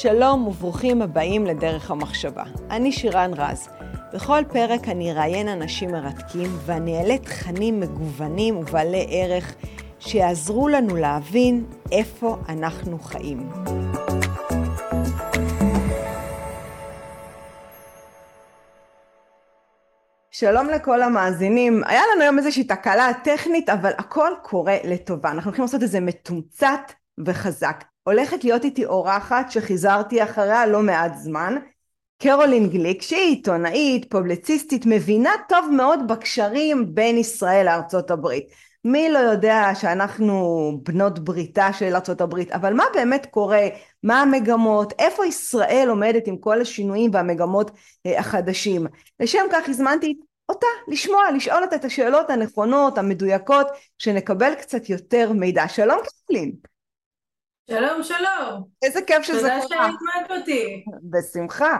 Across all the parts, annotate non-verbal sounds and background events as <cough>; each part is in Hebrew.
שלום וברוכים הבאים לדרך המחשבה. אני שירן רז. בכל פרק אני אראיין אנשים מרתקים ואני אעלה תכנים מגוונים ובעלי ערך שיעזרו לנו להבין איפה אנחנו חיים. שלום לכל המאזינים. היה לנו היום איזושהי תקלה טכנית, אבל הכל קורה לטובה. אנחנו הולכים לעשות את זה מתומצת וחזק. הולכת להיות איתי אורחת שחיזרתי אחריה לא מעט זמן, קרולין גליק, שהיא עיתונאית, פובלציסטית, מבינה טוב מאוד בקשרים בין ישראל לארצות הברית. מי לא יודע שאנחנו בנות בריתה של ארצות הברית, אבל מה באמת קורה, מה המגמות, איפה ישראל עומדת עם כל השינויים והמגמות אה, החדשים. לשם כך הזמנתי אותה לשמוע, לשאול אותה את השאלות הנכונות, המדויקות, שנקבל קצת יותר מידע. שלום קרולין. שלום שלום. איזה כיף שזה קורה. תודה שהזמנת אותי. בשמחה.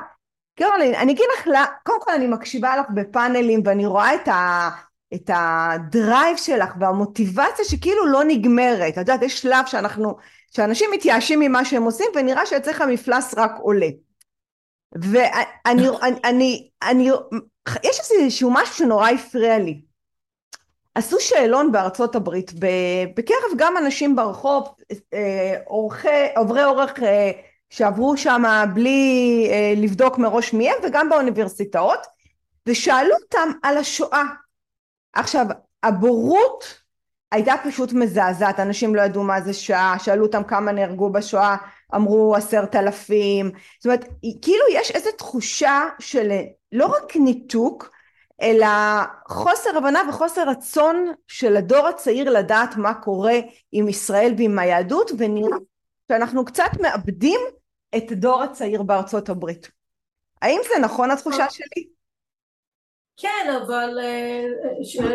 קרולין, אני אגיד לך, קודם כל אני מקשיבה לך בפאנלים ואני רואה את, ה, את הדרייב שלך והמוטיבציה שכאילו לא נגמרת. את יודעת, יש שלב שאנחנו, שאנשים מתייאשים ממה שהם עושים ונראה שאצלך המפלס רק עולה. ואני, אני, אני, אני, יש איזשהו משהו שנורא הפריע לי. עשו שאלון בארצות הברית בקרב גם אנשים ברחוב, עורכי, אה, עוברי אורך אה, שעברו שם בלי אה, לבדוק מראש מי הם וגם באוניברסיטאות ושאלו אותם על השואה. עכשיו הבורות הייתה פשוט מזעזעת, אנשים לא ידעו מה זה שואה, שאלו אותם כמה נהרגו בשואה, אמרו עשרת אלפים, זאת אומרת כאילו יש איזו תחושה של לא רק ניתוק אלא חוסר הבנה וחוסר רצון של הדור הצעיר לדעת מה קורה עם ישראל ועם היהדות ונראה שאנחנו קצת מאבדים את הדור הצעיר בארצות הברית. האם זה נכון התחושה שלי? כן, אבל אה,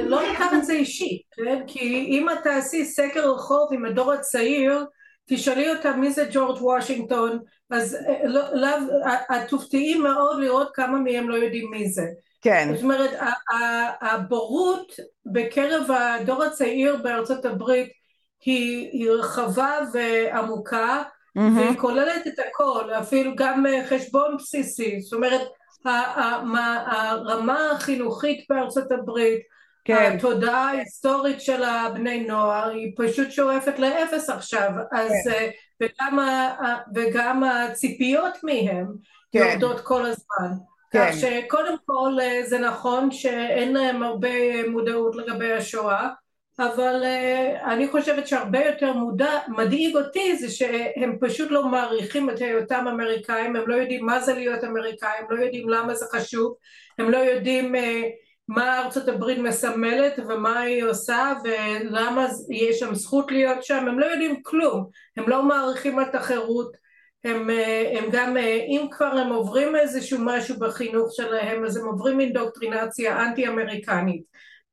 לא ניקח את זה אישי, כן? כי אם את תעשי סקר רחוב עם הדור הצעיר, תשאלי אותם מי זה ג'ורג' וושינגטון, אז אה, לא, לא, את תופתעי מאוד לראות כמה מהם לא יודעים מי זה. כן. זאת אומרת, הבורות בקרב הדור הצעיר בארצות הברית היא, היא רחבה ועמוקה, mm-hmm. והיא כוללת את הכל, אפילו גם חשבון בסיסי, זאת אומרת, הרמה החינוכית בארצות הברית, כן. התודעה ההיסטורית של הבני נוער היא פשוט שואפת לאפס עכשיו, אז כן. וגם, וגם הציפיות מהם כן. יורדות כל הזמן. כן. כך שקודם כל אה, זה נכון שאין להם הרבה מודעות לגבי השואה, אבל אה, אני חושבת שהרבה יותר מודע, מדאיג אותי זה שהם פשוט לא מעריכים את היותם אמריקאים, הם לא יודעים מה זה להיות אמריקאים, לא יודעים למה זה חשוב, הם לא יודעים אה, מה ארצות הברית מסמלת ומה היא עושה ולמה יש שם זכות להיות שם, הם לא יודעים כלום, הם לא מעריכים את החירות הם, אה, הם גם, אה, אם כבר הם עוברים איזשהו משהו בחינוך שלהם, אז הם עוברים אינדוקטרינציה אנטי אמריקנית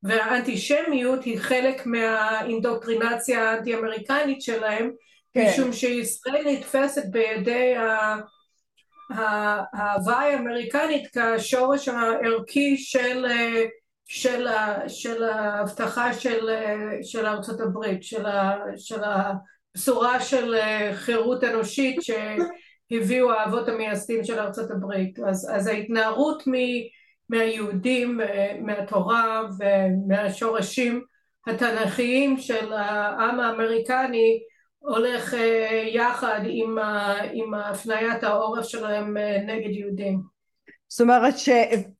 והאנטישמיות היא חלק מהאינדוקטרינציה האנטי אמריקנית שלהם כן. משום שישראל נתפסת בידי ההוואי האמריקנית כשורש הערכי של, אה, של, של ההבטחה של, של ארצות הברית, של, של בשורה של אה, חירות אנושית שהביאו האבות המייסדים של ארצות הברית. אז, אז ההתנערות מ, מהיהודים, אה, מהתורה ומהשורשים התנ"כיים של העם האמריקני הולך אה, יחד עם, עם הפניית העורף שלהם נגד יהודים. זאת אומרת ש...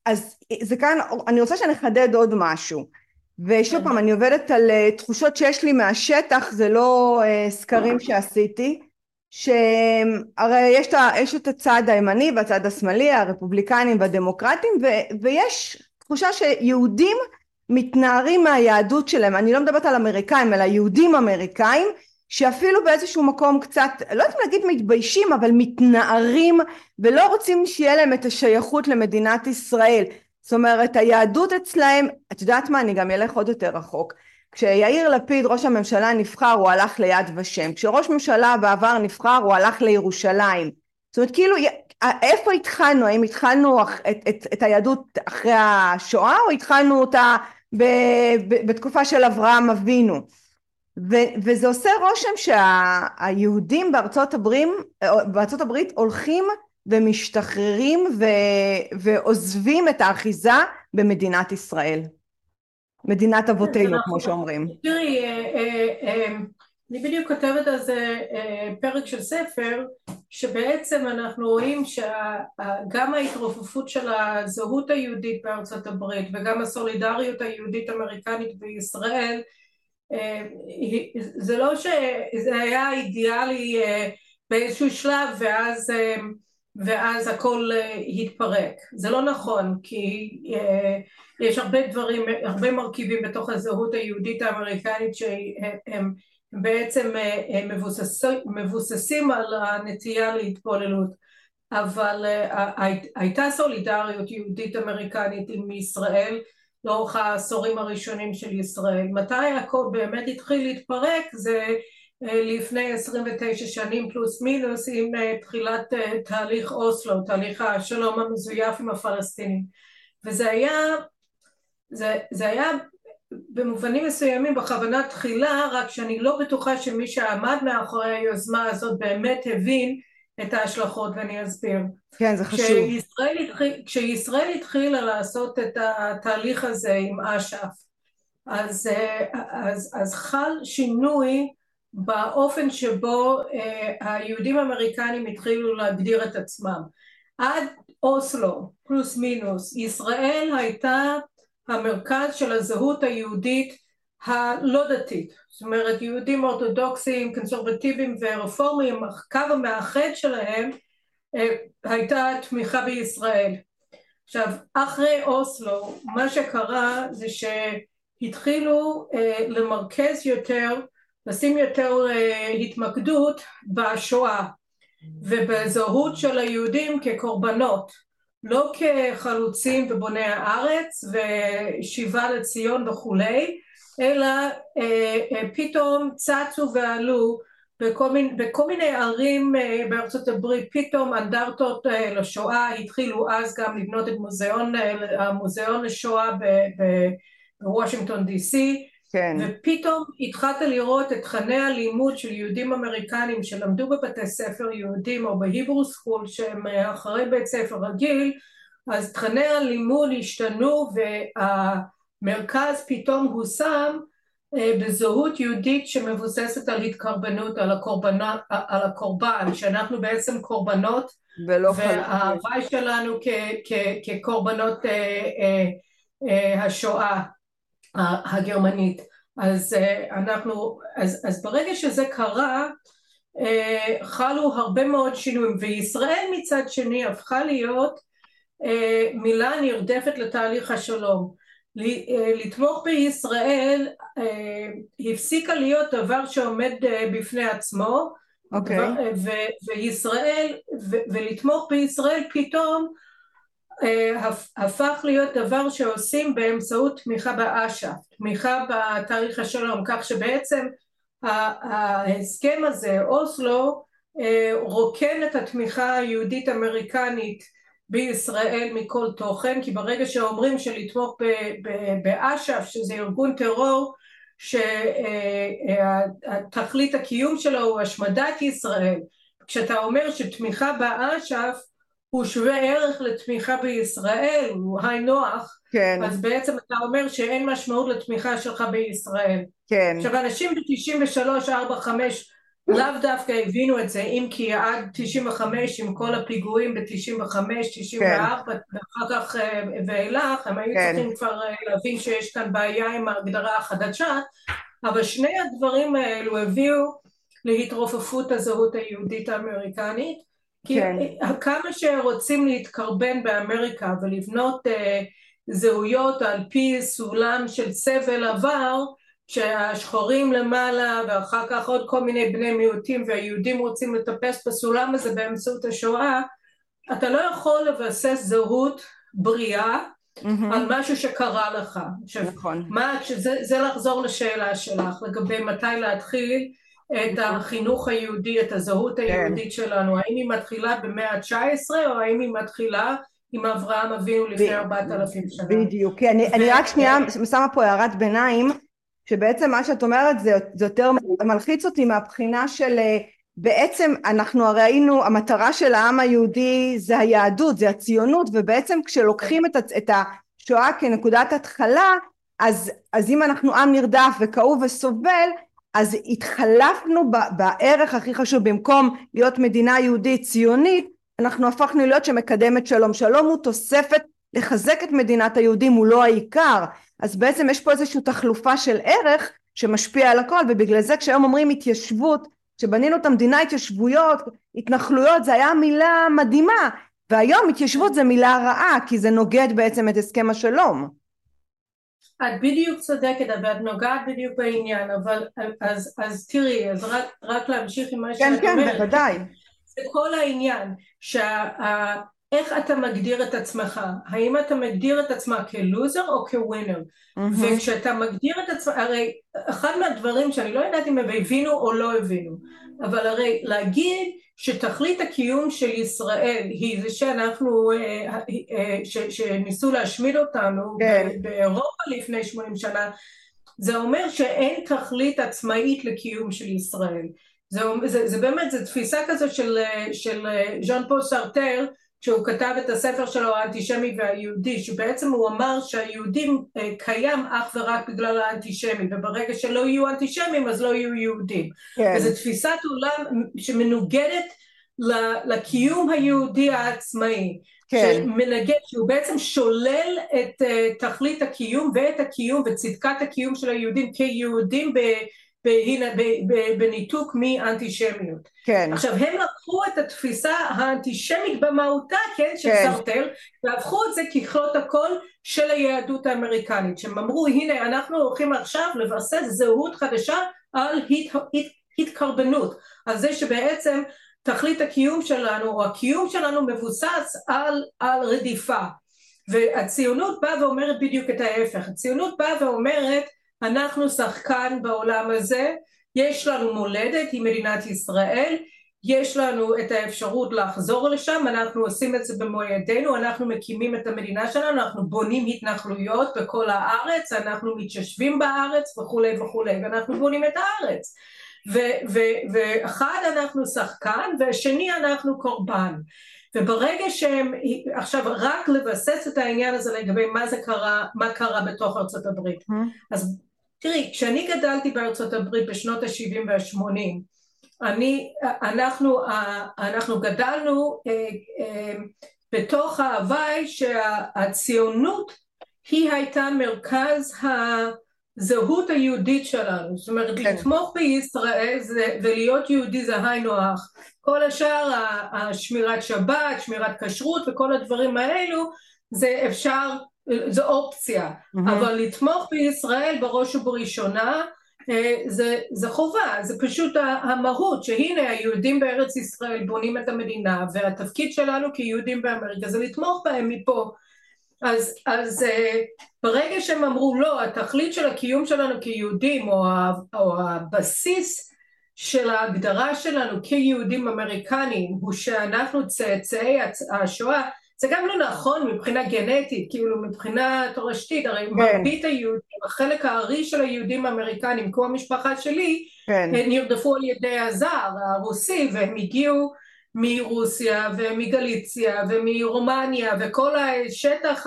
אז זה כאן, אני רוצה שנחדד עוד משהו. ושוב פעם אני עובדת על אה, תחושות שיש לי מהשטח זה לא uh, סקרים שעשיתי שהרי יש, את הצד הימני והצד השמאלי הרפובליקנים והדמוקרטים ו, ויש תחושה שיהודים מתנערים מהיהדות שלהם. אני לא מדברת על אמריקאים אלא יהודים אמריקאים שאפילו באיזשהו מקום קצת לא יודעת להגיד מתביישים אבל מתנערים ולא רוצים שיהיה להם את השייכות למדינת ישראל זאת אומרת היהדות אצלהם, את יודעת מה אני גם אלך עוד יותר רחוק, כשיאיר לפיד ראש הממשלה נבחר הוא הלך ליד ושם, כשראש ממשלה בעבר נבחר הוא הלך לירושלים, זאת אומרת כאילו איפה התחלנו, האם התחלנו את, את, את היהדות אחרי השואה או התחלנו אותה ב, ב, בתקופה של אברהם אבינו? ו- וזה עושה רושם שהיהודים בארצות הברית, בארצות הברית הולכים ומשתחררים ו- ועוזבים את האחיזה במדינת ישראל. מדינת אבותינו, כמו שאומרים. תראי, אה, אה, אה, אני בדיוק כותבת על זה פרק של ספר, שבעצם אנחנו רואים שגם ההתרופפות של הזהות היהודית בארצות הברית וגם הסולידריות היהודית אמריקנית בישראל זה לא שזה היה אידיאלי באיזשהו שלב ואז, ואז הכל התפרק, זה לא נכון כי יש הרבה דברים, הרבה מרכיבים בתוך הזהות היהודית האמריקנית שהם בעצם מבוססים, מבוססים על הנטייה להתפוללות אבל הייתה סולידריות יהודית אמריקנית עם ישראל לאורך העשורים הראשונים של ישראל. מתי הכל באמת התחיל להתפרק? זה לפני 29 שנים פלוס מינוס עם תחילת תהליך אוסלו, תהליך השלום המזויף עם הפלסטינים וזה היה, זה, זה היה במובנים מסוימים בכוונה תחילה רק שאני לא בטוחה שמי שעמד מאחורי היוזמה הזאת באמת הבין את ההשלכות ואני אסביר. כן זה חשוב. כשישראל, התחיל, כשישראל התחילה לעשות את התהליך הזה עם אש"ף אז, אז, אז חל שינוי באופן שבו היהודים האמריקנים התחילו להגדיר את עצמם. עד אוסלו פלוס מינוס ישראל הייתה המרכז של הזהות היהודית הלא דתית זאת אומרת יהודים אורתודוקסים קונסרבטיביים ורפורמיים הקו המאחד שלהם הייתה תמיכה בישראל עכשיו אחרי אוסלו מה שקרה זה שהתחילו למרכז יותר לשים יותר התמקדות בשואה ובזהות של היהודים כקורבנות לא כחלוצים ובוני הארץ ושיבה לציון וכולי אלא פתאום צצו ועלו בכל מיני, בכל מיני ערים בארצות הברית פתאום אנדרטות לשואה התחילו אז גם לבנות את מוזיאון, המוזיאון לשואה בוושינגטון די סי כן. ופתאום התחלת לראות את תכני הלימוד של יהודים אמריקנים שלמדו בבתי ספר יהודים או בהיברו סקול שהם אחרי בית ספר רגיל אז תכני הלימוד השתנו והמרכז פתאום הושם בזהות יהודית שמבוססת על התקרבנות על, הקורבנ... על הקורבן שאנחנו בעצם קורבנות. וההוואי שלנו כ... כ... כקורבנות השואה הגרמנית. אז אנחנו אז, אז ברגע שזה קרה חלו הרבה מאוד שינויים וישראל מצד שני הפכה להיות מילה נרדפת לתהליך השלום. לתמוך בישראל הפסיקה להיות דבר שעומד בפני עצמו. okay. וישראל ולתמוך בישראל פתאום הפך להיות דבר שעושים באמצעות תמיכה באש"ף, תמיכה בתהליך השלום, כך שבעצם ההסכם הזה, אוסלו, רוקן את התמיכה היהודית אמריקנית בישראל מכל תוכן, כי ברגע שאומרים שלתמוך באש"ף, שזה ארגון טרור, שתכלית הקיום שלו הוא השמדת ישראל, כשאתה אומר שתמיכה באש"ף הוא שווה ערך לתמיכה בישראל, הוא היי נוח, כן. אז בעצם אתה אומר שאין משמעות לתמיכה שלך בישראל. כן. עכשיו אנשים ב-93, 4, 5 לאו דווקא הבינו את זה, אם כי עד 95 עם כל הפיגועים ב-95, 94 כן. ואחר כך ואילך, הם היו כן. צריכים כבר להבין שיש כאן בעיה עם ההגדרה החדשה, אבל שני הדברים האלו הביאו להתרופפות הזהות היהודית האמריקנית כי כן. כמה שרוצים להתקרבן באמריקה ולבנות uh, זהויות על פי סולם של סבל עבר שהשחורים למעלה ואחר כך עוד כל מיני בני מיעוטים והיהודים רוצים לטפס בסולם הזה באמצעות השואה אתה לא יכול לבסס זהות בריאה mm-hmm. על משהו שקרה לך. נכון. מה, שזה, זה לחזור לשאלה שלך לגבי מתי להתחיל את החינוך היהודי, את הזהות היהודית כן. שלנו, האם היא מתחילה במאה ה-19 או האם היא מתחילה עם אברהם אבינו לפני ארבעת אלפים שנה. בדיוק, כי אני. אני רק שנייה שמה פה הערת ביניים, שבעצם מה שאת אומרת זה, זה יותר מלחיץ אותי מהבחינה של אה, בעצם אנחנו הרי היינו המטרה של העם היהודי זה היהדות זה הציונות ובעצם כשלוקחים את, את השואה כנקודת התחלה אז, אז אם אנחנו עם נרדף וכאוב וסובל אז התחלפנו בערך הכי חשוב במקום להיות מדינה יהודית ציונית אנחנו הפכנו להיות שמקדמת שלום. שלום הוא תוספת לחזק את מדינת היהודים הוא לא העיקר. אז בעצם יש פה איזושהי תחלופה של ערך שמשפיע על הכל ובגלל זה כשהיום אומרים התיישבות כשבנינו את המדינה התיישבויות התנחלויות זה היה מילה מדהימה. והיום התיישבות זה מילה רעה כי זה נוגד בעצם את הסכם השלום את בדיוק צודקת ואת נוגעת בדיוק בעניין אבל אז, אז תראי אז רק, רק להמשיך עם מה כן, שאת כן, אומרת. כן בוודאי. זה כל העניין שה, איך אתה מגדיר את עצמך? האם אתה מגדיר את עצמך כלוזר או כווינר? Mm-hmm. וכשאתה מגדיר את עצמך, הרי אחד מהדברים שאני לא יודעת אם הם הבינו או לא הבינו, אבל הרי להגיד שתכלית הקיום של ישראל היא זה שאנחנו, אה, אה, ש, שניסו להשמיד אותנו. כן. באירופה לפני 80 שנה, זה אומר שאין תכלית עצמאית לקיום של ישראל. זה, זה, זה באמת, זו תפיסה כזאת של, של ז'אן פול סרטר שהוא כתב את הספר שלו האנטישמי והיהודי שבעצם הוא אמר שהיהודים אה, קיים אך ורק בגלל האנטישמי וברגע שלא יהיו אנטישמים אז לא יהיו יהודים כן. וזו תפיסת עולם שמנוגדת לקיום היהודי העצמאי כן. שמנגד, שהוא בעצם שולל את uh, תכלית הקיום ואת הקיום וצדקת הקיום של היהודים כיהודים ב... בניתוק מאנטישמיות. כן. עכשיו הם לקחו את התפיסה האנטישמית במהותה, כן, של כן. סרטר, והפכו את זה ככלות הכל של היהדות האמריקנית, שהם אמרו הנה אנחנו הולכים עכשיו לבסס זהות חדשה על הת, הת, התקרבנות, על זה שבעצם תכלית הקיום שלנו או הקיום שלנו מבוסס על, על רדיפה והציונות באה ואומרת בדיוק את ההפך, הציונות באה ואומרת אנחנו שחקן בעולם הזה, יש לנו מולדת, היא מדינת ישראל, יש לנו את האפשרות לחזור לשם, אנחנו עושים את זה במו ידינו, אנחנו מקימים את המדינה שלנו, אנחנו בונים התנחלויות בכל הארץ, אנחנו מתיישבים בארץ וכולי וכולי, ואנחנו בונים את הארץ. ואחד אנחנו שחקן והשני אנחנו קורבן. וברגע שהם, עכשיו רק לבסס את העניין הזה לגבי מה זה קרה, מה קרה בתוך ארצות הברית. Mm-hmm. אז תראי, כשאני גדלתי בארצות הברית בשנות ה-70 וה-80, אני, אנחנו, אנחנו גדלנו אה, אה, בתוך ההוואי שהציונות היא הייתה מרכז הזהות היהודית שלנו, זאת אומרת כן. לתמוך בישראל זה, ולהיות יהודי זה היינו הך, כל השאר השמירת שבת, שמירת כשרות וכל הדברים האלו זה אפשר זו אופציה, mm-hmm. אבל לתמוך בישראל בראש ובראשונה אה, זה, זה חובה, זה פשוט המהות שהנה היהודים בארץ ישראל בונים את המדינה והתפקיד שלנו כיהודים באמריקה זה לתמוך בהם מפה. אז, אז אה, ברגע שהם אמרו לא, התכלית של הקיום שלנו כיהודים או, או הבסיס של ההגדרה שלנו כיהודים אמריקנים הוא שאנחנו צאצאי השואה זה גם לא נכון מבחינה גנטית, כאילו מבחינה תורשתית, הרי כן. מרבית היהודים, החלק הארי של היהודים האמריקנים, כמו המשפחה שלי, כן. נרדפו על ידי הזר הרוסי, והם הגיעו מרוסיה ומגליציה ומרומניה, וכל השטח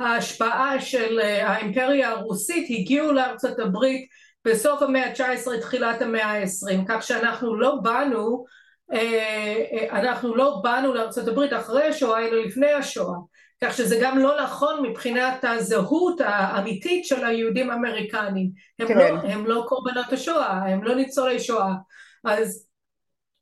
ההשפעה של האימפריה הרוסית הגיעו לארצות הברית בסוף המאה ה-19, תחילת המאה ה-20, כך שאנחנו לא באנו אה, אה, אנחנו לא באנו לארצות הברית אחרי השואה אלא לפני השואה. כך שזה גם לא נכון מבחינת הזהות האמיתית של היהודים האמריקנים. הם, כן. לא, הם לא קורבנות השואה, הם לא ניצולי שואה. אז,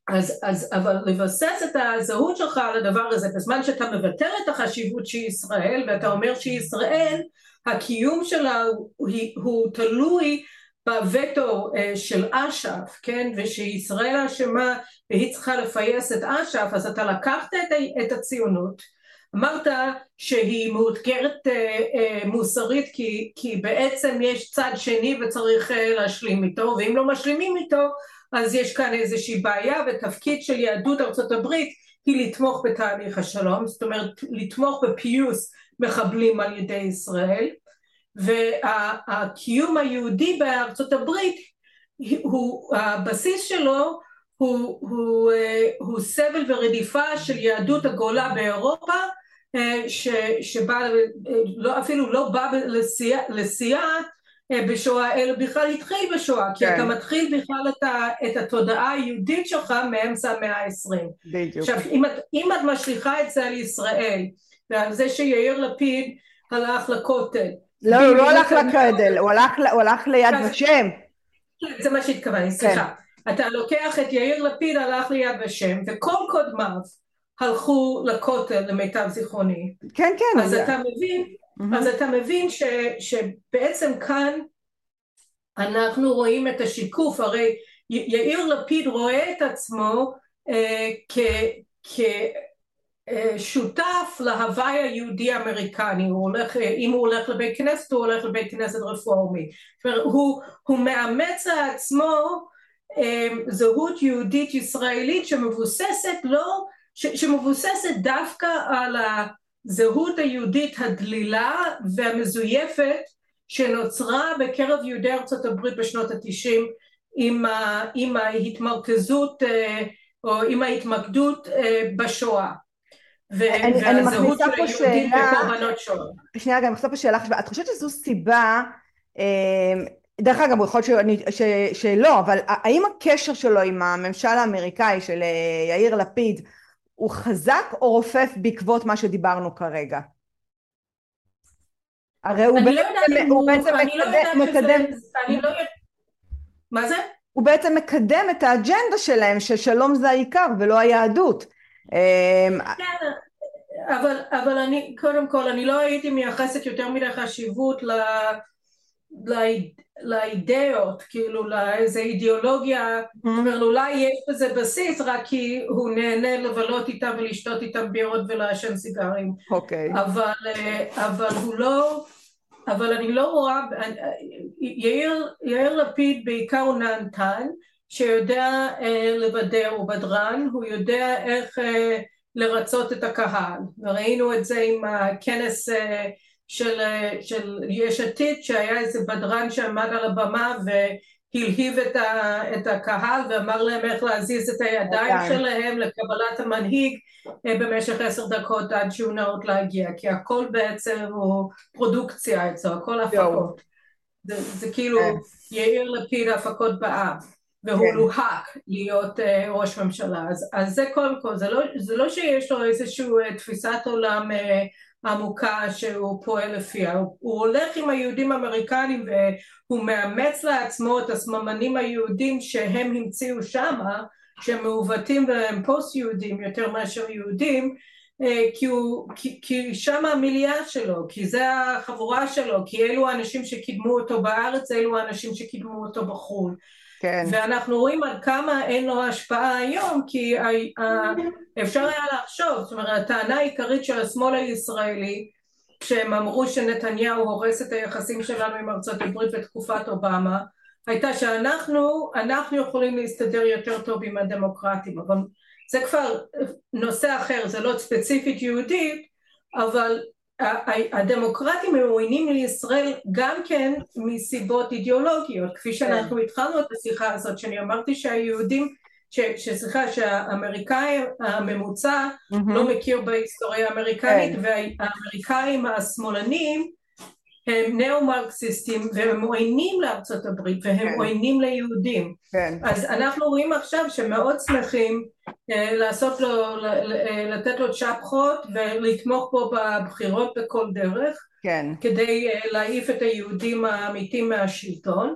אז, אז אבל לבסס את הזהות שלך על הדבר הזה בזמן שאתה מבטל את החשיבות של ישראל ואתה אומר שישראל הקיום שלה הוא, הוא, הוא תלוי בווטו אה, של אש"ף, כן, ושישראל אשמה והיא צריכה לפייס את אש"ף, אז אתה לקחת את הציונות, אמרת שהיא מאותגרת אה, אה, מוסרית כי, כי בעצם יש צד שני וצריך להשלים איתו, ואם לא משלימים איתו אז יש כאן איזושהי בעיה, ותפקיד של יהדות ארצות הברית היא לתמוך בתהליך השלום, זאת אומרת לתמוך בפיוס מחבלים על ידי ישראל והקיום היהודי בארצות הברית הוא הבסיס שלו הוא, הוא, הוא סבל ורדיפה של יהדות הגולה באירופה ש, שבא, לא, אפילו לא בא לשיאה בשואה אלא בכלל התחיל בשואה כן. כי אתה מתחיל בכלל את, ה, את התודעה היהודית שלך מאמצע המאה העשרים. עכשיו אם את, אם את משליכה את זה על ישראל ועל זה שיאיר לפיד הלך לכותל לא הוא לא הלך לכותל הוא הלך, ליד ושם כן, זה מה שהתכוונתי סליחה כן. אתה לוקח את יאיר לפיד הלך ליד ושם וכל קודמיו הלכו לכותל למיטב זיכרוני. כן כן. אז אתה מבין. אז אתה מבין שבעצם כאן אנחנו רואים את השיקוף, הרי יאיר לפיד רואה את עצמו אה, כ... כ שותף להוואי היהודי אמריקני, הוא הולך, אם הוא הולך לבית כנסת הוא הולך לבית כנסת רפורמי, הוא, הוא מאמץ לעצמו אמ, זהות יהודית ישראלית שמבוססת לא, ש, שמבוססת דווקא על הזהות היהודית הדלילה והמזויפת שנוצרה בקרב יהודי ארצות הברית בשנות התשעים עם, עם ההתמרכזות אה, או עם ההתמקדות אה, בשואה. אני מכניסה פה שאלה, שנייה אני מכניסה פה שאלה, את חושבת שזו סיבה אמ, דרך אגב, יכול להיות שאני, ש, שלא, אבל האם הקשר שלו עם הממשל האמריקאי של אה, יאיר לפיד הוא חזק או רופף בעקבות מה שדיברנו כרגע? הרי הוא בעצם, לא הוא בעצם מקדם, לא מקדם לא מה זה? הוא בעצם מקדם את האג'נדה שלהם ששלום זה העיקר ולא היהדות. אמ, אבל, אבל אני, קודם כל, אני לא הייתי מייחסת יותר מדי חשיבות ל... לאידאות, כאילו לאיזה אידיאולוגיה, זאת אומרת אולי יש בזה בסיס רק כי הוא נהנה לבלות איתם ולשתות איתם בירות ולעשן סיגרים, אוקיי, okay. אבל, אבל הוא לא, אבל אני לא רואה, יאיר, יאיר לפיד בעיקר הוא נהנתן שיודע אה, לבדר, הוא בדרן, הוא יודע איך אה, לרצות את הקהל, וראינו את זה עם הכנס אה, של, של יש עתיד שהיה איזה בדרן שעמד על הבמה והלהיב את, ה, את הקהל ואמר להם איך להזיז את הידיים okay. שלהם לקבלת המנהיג אה, במשך עשר דקות עד שהוא נאות להגיע. כי הכל בעצם הוא פרודוקציה אצלו, הכל הפקות. זה, זה כאילו כן. יאיר לפיד הפקות באב והוא כן. לוהק להיות uh, ראש ממשלה אז, אז זה קודם כל, זה לא, זה לא שיש לו איזושהי uh, תפיסת עולם uh, עמוקה שהוא פועל לפיה, הוא, הוא הולך עם היהודים האמריקנים והוא מאמץ לעצמו את הסממנים היהודים שהם המציאו שמה, שהם מעוותים והם פוסט יהודים יותר מאשר יהודים, אה, כי, הוא, כי, כי שם המיליה שלו, כי זה החבורה שלו, כי אלו האנשים שקידמו אותו בארץ, אלו האנשים שקידמו אותו בחו"ל. כן. ואנחנו רואים עד כמה אין לו השפעה היום, כי אפשר היה לחשוב, זאת אומרת הטענה העיקרית של השמאל הישראלי כשהם אמרו שנתניהו הורס את היחסים שלנו עם ארצות הברית בתקופת אובמה הייתה שאנחנו אנחנו יכולים להסתדר יותר טוב עם הדמוקרטים אבל זה כבר נושא אחר זה לא ספציפית יהודית אבל הדמוקרטים הם עוינים לישראל גם כן מסיבות אידיאולוגיות כפי כן. שאנחנו התחלנו את השיחה הזאת שאני אמרתי שהיהודים שסליחה שהאמריקאי הממוצע לא מכיר בהיסטוריה האמריקנית כן. והאמריקאים השמאלנים הם ניאו-מרקסיסטים והם עוינים לארצות הברית והם כן. עוינים ליהודים כן. אז אנחנו רואים עכשיו שמאוד שמחים אה, לעשות לו, אה, לתת לו צ'פחות ולתמוך בו בבחירות בכל דרך כן. כדי אה, להעיף את היהודים האמיתים מהשלטון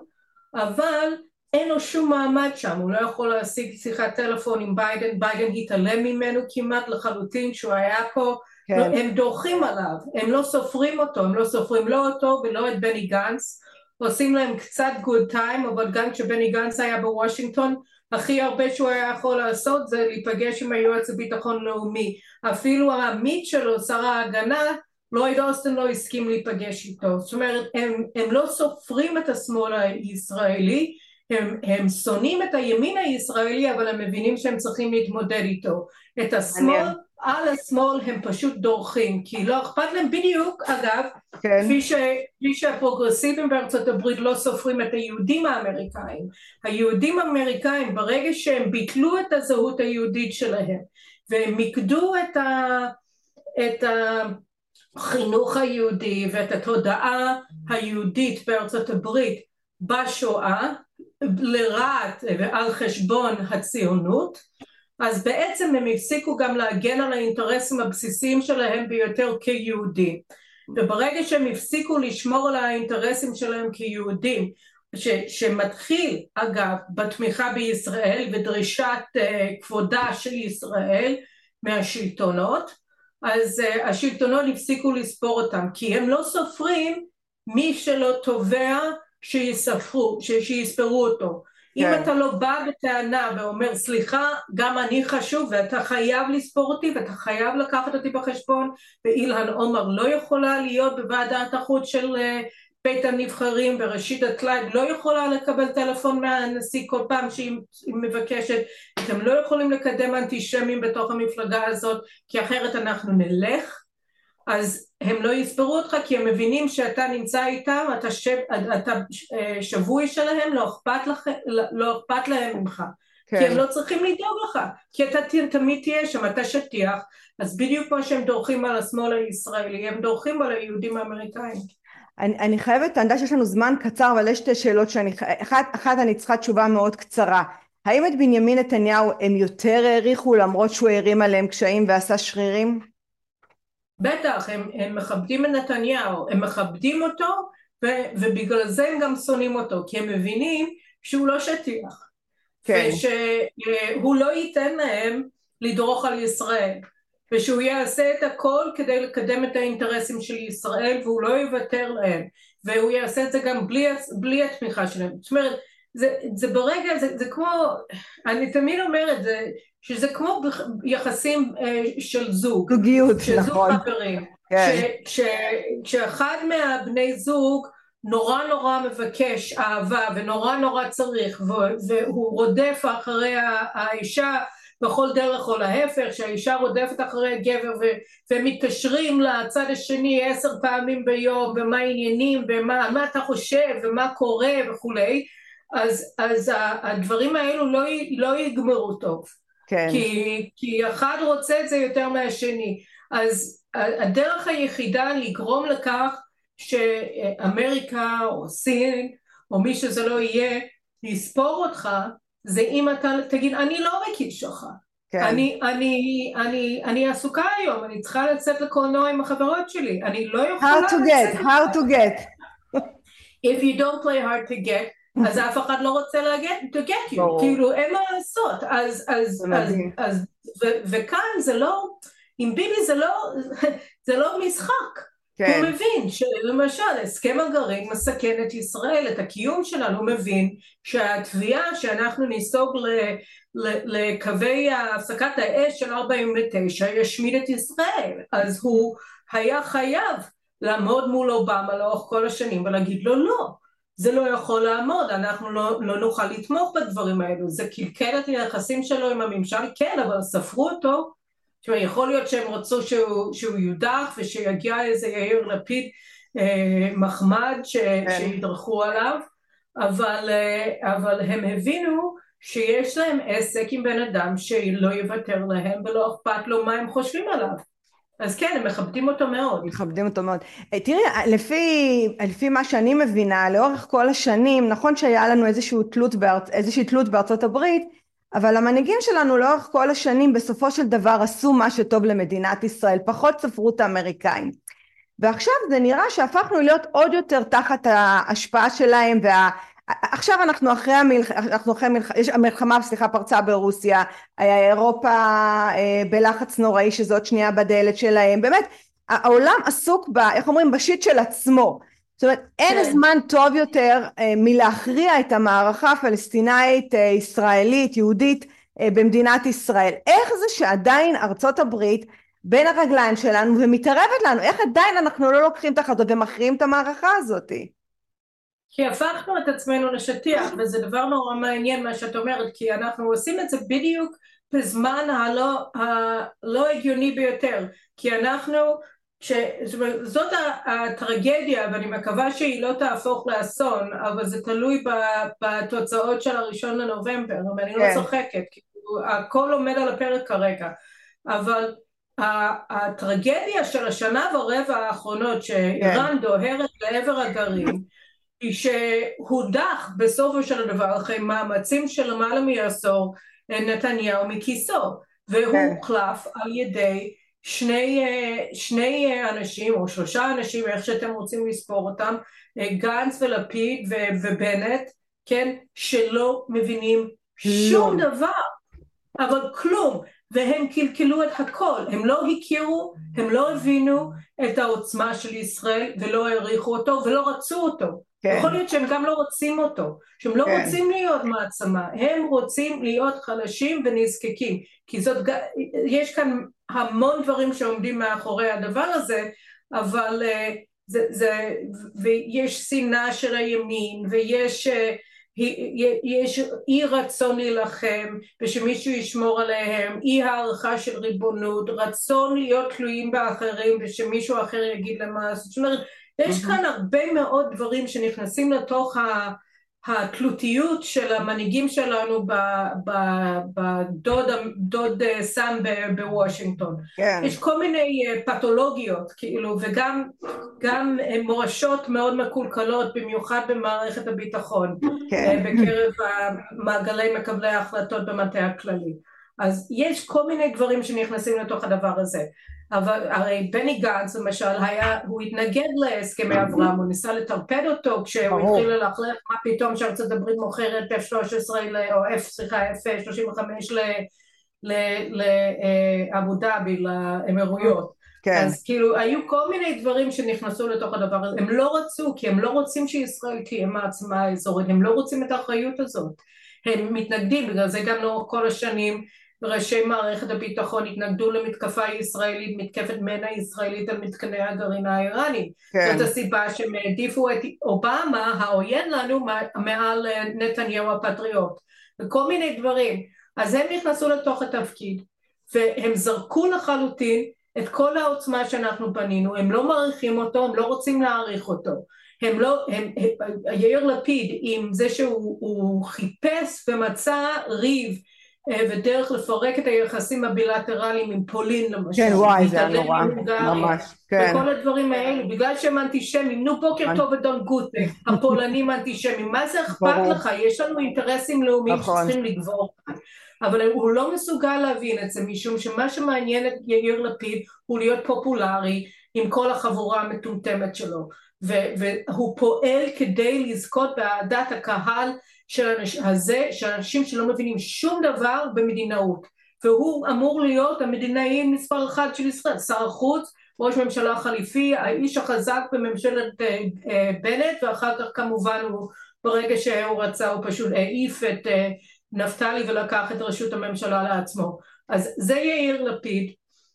אבל אין לו שום מעמד שם, הוא לא יכול להשיג שיחת טלפון עם ביידן, ביידן התעלם ממנו כמעט לחלוטין כשהוא היה פה כן. הם דורכים עליו, הם לא סופרים אותו, הם לא סופרים לא אותו ולא את בני גנץ, עושים להם קצת גוד טיים, אבל גם כשבני גנץ היה בוושינגטון, הכי הרבה שהוא היה יכול לעשות זה להיפגש עם היועץ לביטחון לאומי. אפילו העמית שלו, שר ההגנה, לויד אוסטן לא הסכים להיפגש איתו. זאת אומרת, הם, הם לא סופרים את השמאל הישראלי, הם, הם שונאים את הימין הישראלי אבל הם מבינים שהם צריכים להתמודד איתו את השמאל על השמאל הם פשוט דורכים כי לא אכפת להם בדיוק אגב כן. כפי, ש, כפי שהפרוגרסיבים בארצות הברית לא סופרים את היהודים האמריקאים היהודים האמריקאים ברגע שהם ביטלו את הזהות היהודית שלהם והם מיקדו את, ה, את החינוך היהודי ואת התודעה היהודית בארצות הברית בשואה לרעת ועל חשבון הציונות אז בעצם הם הפסיקו גם להגן על האינטרסים הבסיסיים שלהם ביותר כיהודים וברגע שהם הפסיקו לשמור על האינטרסים שלהם כיהודים ש, שמתחיל אגב בתמיכה בישראל ודרישת uh, כבודה של ישראל מהשלטונות אז uh, השלטונות הפסיקו לספור אותם כי הם לא סופרים מי שלא תובע שיספרו, שיספרו אותו אם כן. אתה לא בא בטענה ואומר סליחה גם אני חשוב ואתה חייב לספור אותי ואתה חייב לקחת אותי בחשבון ואילן עומר לא יכולה להיות בוועדת החוץ של אה, בית הנבחרים ורשידה טלייב לא יכולה לקבל טלפון מהנשיא כל פעם שהיא מבקשת אתם לא יכולים לקדם אנטישמים בתוך המפלגה הזאת כי אחרת אנחנו נלך אז הם לא יספרו אותך כי הם מבינים שאתה נמצא איתם, אתה, שב, אתה אה, שבוי שלהם, לא אכפת, לכ, לא אכפת להם ממך. כן. כי הם לא צריכים לדאוג לך, כי אתה תמיד תהיה שם, אתה שטיח, אז בדיוק כמו שהם דורכים על השמאל הישראלי, הם דורכים על היהודים האמריקאים. אני, אני חייבת, אני יודעת שיש לנו זמן קצר, אבל יש שתי שאלות שאני, אחת, אחת אני צריכה תשובה מאוד קצרה. האם את בנימין נתניהו הם יותר העריכו למרות שהוא הערים עליהם קשיים ועשה שרירים? בטח, הם, הם מכבדים את נתניהו, הם מכבדים אותו ו, ובגלל זה הם גם שונאים אותו, כי הם מבינים שהוא לא שטיח. כן. ושהוא לא ייתן להם לדרוך על ישראל, ושהוא יעשה את הכל כדי לקדם את האינטרסים של ישראל והוא לא יוותר להם, והוא יעשה את זה גם בלי, בלי התמיכה שלהם. זאת אומרת, זה, זה ברגע, זה, זה כמו, אני תמיד אומרת, זה, שזה כמו יחסים אה, של זוג, זוגיות, של נכון, זוג חברים, כן. כשאחד מהבני זוג נורא נורא מבקש אהבה ונורא נורא צריך והוא רודף אחרי האישה בכל דרך או להפך שהאישה רודפת אחרי הגבר ומתקשרים לצד השני עשר פעמים ביום ומה העניינים ומה אתה חושב ומה קורה וכולי אז, אז הדברים האלו לא, לא יגמרו טוב כן. כי, כי אחד רוצה את זה יותר מהשני אז הדרך היחידה לגרום לכך שאמריקה או סין או מי שזה לא יהיה יספור אותך זה אם אתה תגיד אני לא מקיש לך כן. אני, אני, אני, אני עסוקה היום, אני צריכה לצאת לקולנוע עם החברות שלי, אני לא יכולה... How to get, how to get. If you don't play hard to get, אז אף אחד לא רוצה להגט, to get you, כאילו אין מה לעשות, אז, אז, אז, אז ו, וכאן זה לא, עם ביבי זה לא, <laughs> זה לא משחק, כן. הוא מבין שלמשל הסכם הגרעין מסכן את ישראל, את הקיום שלנו, הוא מבין שהתביעה שאנחנו ניסוג ל, ל, לקווי הפסקת האש של 49 ישמיד את ישראל, אז הוא היה חייב לעמוד מול אובמה לאורך כל השנים ולהגיד לו לא זה לא יכול לעמוד, אנחנו לא, לא נוכל לתמוך בדברים האלו, זה קלקל את היחסים שלו עם הממשל, כן, אבל ספרו אותו, תשמע, יכול להיות שהם רצו שהוא, שהוא יודח ושיגיע איזה יאיר לפיד אה, מחמד ש, כן. שידרכו עליו, אבל, אה, אבל הם הבינו שיש להם עסק עם בן אדם שלא יוותר להם ולא אכפת לו מה הם חושבים עליו. אז כן, הם מכבדים אותו מאוד. מכבדים אותו מאוד. אה, תראי, לפי, לפי מה שאני מבינה, לאורך כל השנים, נכון שהיה לנו איזושהי תלות, בארצ... איזושהי תלות בארצות הברית, אבל המנהיגים שלנו לאורך כל השנים בסופו של דבר עשו מה שטוב למדינת ישראל, פחות ספרו את האמריקאים. ועכשיו זה נראה שהפכנו להיות עוד יותר תחת ההשפעה שלהם וה... עכשיו אנחנו אחרי המלחמה, אנחנו אחרי המלחמה, המלחמה סליחה פרצה ברוסיה, אירופה אה, בלחץ נוראי שזאת שנייה בדלת שלהם, באמת העולם עסוק ב, איך אומרים, בשיט של עצמו, זאת אומרת אין כן. זמן טוב יותר אה, מלהכריע את המערכה הפלסטינאית אה, ישראלית יהודית במדינת ישראל, איך זה שעדיין ארצות הברית בין הרגליים שלנו ומתערבת לנו, איך עדיין אנחנו לא לוקחים את החלטות ומכריעים את המערכה הזאתי כי הפכנו את עצמנו לשטיח, וזה דבר נורא מעניין מה שאת אומרת, כי אנחנו עושים את זה בדיוק בזמן הלא, הלא הגיוני ביותר, כי אנחנו, ש, זאת הטרגדיה, ואני מקווה שהיא לא תהפוך לאסון, אבל זה תלוי בתוצאות של הראשון לנובמבר, ואני לא כן. לא צוחקת, כי הכל עומד על הפרק כרגע, אבל הטרגדיה של השנה ורבע האחרונות שאיראן כן. דוהרת לעבר הגרעין שהודח בסופו של דבר אחרי מאמצים של למעלה מעשור נתניהו מכיסו והוא כן. הוחלף על ידי שני, שני אנשים או שלושה אנשים איך שאתם רוצים לספור אותם גנץ ולפיד ובנט כן שלא מבינים שום. דבר אבל כלום והם קלקלו את הכל, הם לא הכירו, הם לא הבינו את העוצמה של ישראל ולא העריכו אותו ולא רצו אותו. כן. יכול להיות שהם גם לא רוצים אותו, שהם לא כן. רוצים להיות מעצמה, הם רוצים להיות חלשים ונזקקים, כי זאת, יש כאן המון דברים שעומדים מאחורי הדבר הזה, אבל uh, זה, זה, ויש שנאה של הימין, ויש uh, יש אי רצון להילחם ושמישהו ישמור עליהם, אי הערכה של ריבונות, רצון להיות תלויים באחרים ושמישהו אחר יגיד להם מה זאת אומרת יש כאן הרבה מאוד דברים שנכנסים לתוך ה... התלותיות של המנהיגים שלנו בדוד אה, סאם בוושינגטון. כן. יש כל מיני אה, פתולוגיות, כאילו, וגם גם אה, מורשות מאוד מקולקלות, במיוחד במערכת הביטחון, כן. בקרב מעגלי מקבלי ההחלטות במטה הכללי. אז יש כל מיני דברים שנכנסים לתוך הדבר הזה. אבל הרי בני גנץ למשל היה, הוא התנגד להסכמי אברהם, הוא ניסה לטרפד אותו כשהוא התחיל ללכלך מה פתאום שארצות הברית מוכרת F-13 או F, סליחה F-35 לאבו דאבי, לאמירויות. כן. אז כאילו היו כל מיני דברים שנכנסו לתוך הדבר הזה, הם לא רצו כי הם לא רוצים שישראל תהיה מעצמה אזורית, הם לא רוצים את האחריות הזאת, הם מתנגדים, בגלל זה גם לאורך כל השנים וראשי מערכת הביטחון התנגדו למתקפה ישראלית, מתקפת מנע ישראלית על מתקני הגרעין האיראני. כן. זאת הסיבה שהם העדיפו את אובמה, העוין לנו, מעל נתניהו הפטריוט. וכל מיני דברים. אז הם נכנסו לתוך התפקיד, והם זרקו לחלוטין את כל העוצמה שאנחנו בנינו, הם לא מעריכים אותו, הם לא רוצים להעריך אותו. הם לא, הם, יאיר לפיד עם זה שהוא חיפש ומצא ריב אה, ודרך לפרק את היחסים הבילטרליים עם פולין למשל. כן, וואי, זה היה נורא, ממש, כן. וכל הדברים האלו, בגלל שהם אנטישמים, נו בוקר טוב ודון גוטה, הפולנים אנטישמים, מה זה אכפת לך? יש לנו אינטרסים לאומיים נכון. שצריכים לגבור. אבל הוא לא מסוגל להבין את זה, משום שמה שמעניין את יאיר לפיד הוא להיות פופולרי עם כל החבורה המטומטמת שלו. והוא פועל כדי לזכות באהדת הקהל של אנש, הזה, של אנשים שלא מבינים שום דבר במדינאות. והוא אמור להיות המדינאי מספר אחד של ישראל, שר החוץ, ראש ממשלה חליפי, האיש החזק בממשלת אה, אה, בנט ואחר כך כמובן הוא ברגע שהוא רצה הוא פשוט העיף את אה, נפתלי ולקח את ראשות הממשלה לעצמו. אז זה יאיר לפיד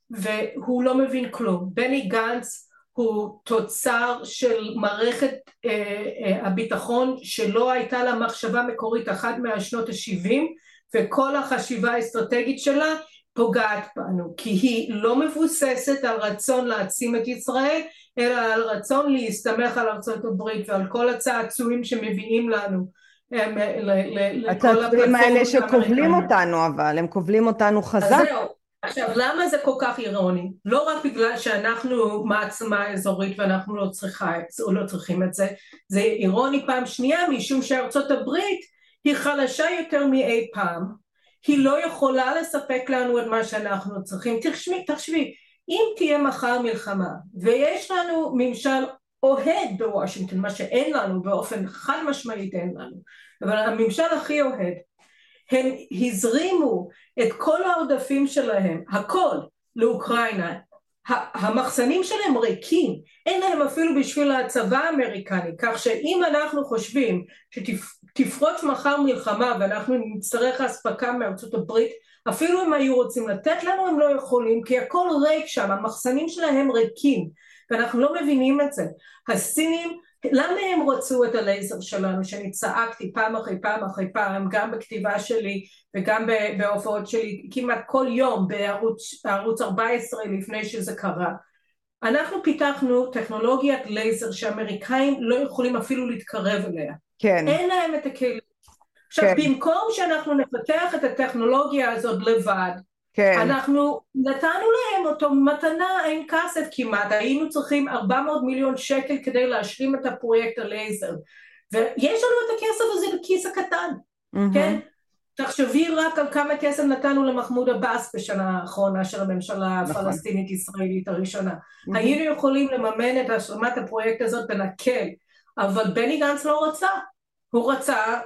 והוא לא מבין כלום, בני גנץ הוא תוצר של מערכת אה, אה, הביטחון שלא הייתה לה מחשבה מקורית אחת מהשנות ה-70 וכל החשיבה האסטרטגית שלה פוגעת בנו כי היא לא מבוססת על רצון להעצים את ישראל אלא על רצון להסתמך על ארצות הברית ועל כל הצעצועים שמביאים לנו אה, הצעצועים האלה שכובלים אותנו אבל הם כובלים אותנו חזק. אז זהו עכשיו למה זה כל כך אירוני? לא רק בגלל שאנחנו מעצמה אזורית ואנחנו לא, צריכה, לא צריכים את זה, זה אירוני פעם שנייה משום שארצות הברית היא חלשה יותר מאי פעם, היא לא יכולה לספק לנו את מה שאנחנו צריכים, תחשבי, תחשבי, אם תהיה מחר מלחמה ויש לנו ממשל אוהד בוושינגטון, מה שאין לנו באופן חד משמעית אין לנו, אבל הממשל הכי אוהד הם הזרימו את כל העודפים שלהם, הכל, לאוקראינה. המחסנים שלהם ריקים, אין להם אפילו בשביל הצבא האמריקני, כך שאם אנחנו חושבים שתפרוץ מחר מלחמה ואנחנו נצטרך אספקה מארצות הברית, אפילו אם היו רוצים לתת לנו הם לא יכולים, כי הכל ריק שם, המחסנים שלהם ריקים, ואנחנו לא מבינים את זה. הסינים למה הם רצו את הלייזר שלנו שאני צעקתי פעם אחרי פעם אחרי פעם גם בכתיבה שלי וגם בהופעות שלי כמעט כל יום בערוץ 14 לפני שזה קרה אנחנו פיתחנו טכנולוגיית לייזר שאמריקאים לא יכולים אפילו להתקרב אליה כן. אין להם את הכלים עכשיו כן. במקום שאנחנו נפתח את הטכנולוגיה הזאת לבד כן. אנחנו נתנו להם אותו מתנה אין כסף כמעט, היינו צריכים 400 מיליון שקל כדי להשלים את הפרויקט הלייזר ויש לנו את הכסף הזה בכיס הקטן, mm-hmm. כן? תחשבי רק על כמה כסף נתנו למחמוד עבאס בשנה האחרונה של הממשלה נכון. הפלסטינית ישראלית הראשונה. Mm-hmm. היינו יכולים לממן את השלמת הפרויקט הזאת בנקל, אבל בני גנץ לא רצה. הוא רצה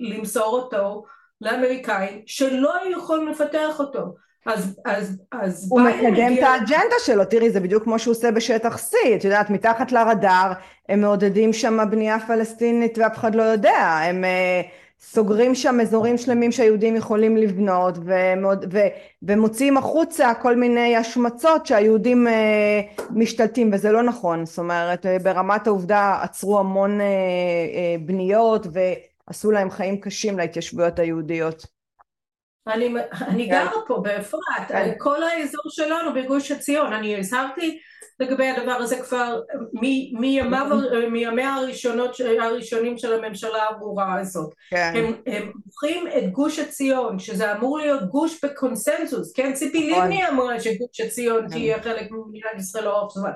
למסור אותו לאמריקאים שלא היו יכולים לפתח אותו. אז, אז, אז הוא מקדם את האג'נדה שלו, תראי זה בדיוק כמו שהוא עושה בשטח C, את יודעת מתחת לרדאר הם מעודדים שם בנייה פלסטינית ואף אחד לא יודע, הם uh, סוגרים שם אזורים שלמים שהיהודים יכולים לבנות ומוד, ו, ומוציאים החוצה כל מיני השמצות שהיהודים uh, משתלטים וזה לא נכון, זאת אומרת ברמת העובדה עצרו המון uh, uh, בניות ו... עשו להם חיים קשים להתיישבויות היהודיות. אני, אני כן. גרה פה באפרת, כן. כל האזור שלנו בגוש עציון, אני הזהרתי לגבי הדבר הזה כבר מימיו, מימיה הראשונות, הראשונים של הממשלה הברורה הזאת. כן. הם, הם מוכרים את גוש עציון, שזה אמור להיות גוש בקונסנזוס, כן? ציפי נכון. לבני אמרה שגוש עציון כן. תהיה חלק ממדינת ישראל לאורך זמן.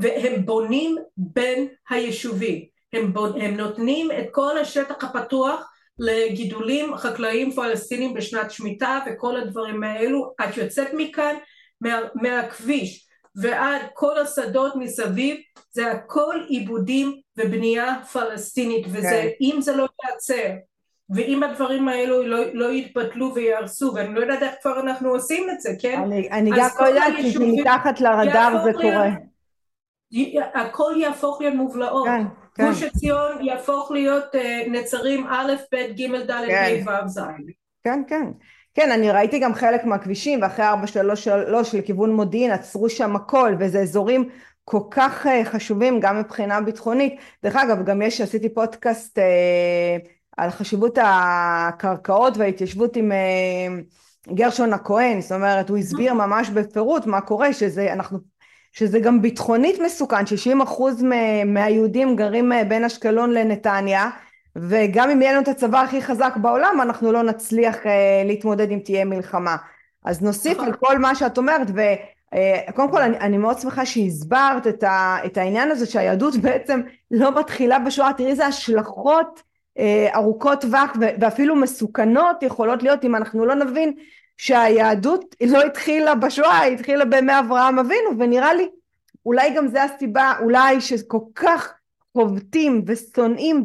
והם בונים בין היישובים. הם, הם נותנים את כל השטח הפתוח לגידולים חקלאיים פלסטינים בשנת שמיטה וכל הדברים האלו, את יוצאת מכאן מה, מהכביש ועד כל השדות מסביב. זה הכל עיבודים ובנייה פלסטינית וזה כן. אם זה לא ייעצר ואם הדברים האלו לא, לא יתבטלו ויהרסו ואני לא יודעת איך כבר אנחנו עושים את זה כן? אני, אני גם לא יודעת כי מתחת לרדאר זה קורה הכל יהפוך להיות מובלעות. כן. כן. גוש עציון יהפוך להיות uh, נצרים א', ב', ג', ד', ה', ו', ז'. כן, כן. כן, אני ראיתי גם חלק מהכבישים, ואחרי 433 לכיוון מודיעין עצרו שם הכל, וזה אזורים כל כך uh, חשובים גם מבחינה ביטחונית. דרך אגב, גם יש, עשיתי פודקאסט uh, על חשיבות הקרקעות וההתיישבות עם uh, גרשון הכהן, זאת אומרת, הוא הסביר ממש בפירוט מה קורה, שזה, אנחנו שזה גם ביטחונית מסוכן, 60% מהיהודים גרים אה, בין אשקלון לנתניה, וגם אם יהיה לנו את הצבא הכי חזק בעולם, אנחנו לא נצליח uh, להתמודד אם תהיה מלחמה. אז נוסיף על כל מה שאת אומרת, וקודם uh, כל אני, אני מאוד שמחה שהסברת את, ה, את העניין הזה שהיהדות <laughs> בעצם לא מתחילה בשואה, תראי איזה השלכות ארוכות טווח ואפילו מסוכנות יכולות להיות אם אנחנו לא נבין שהיהדות לא התחילה בשואה, היא התחילה בימי אברהם אבינו, ונראה לי אולי גם זה הסיבה, אולי שכל כך חובטים ושונאים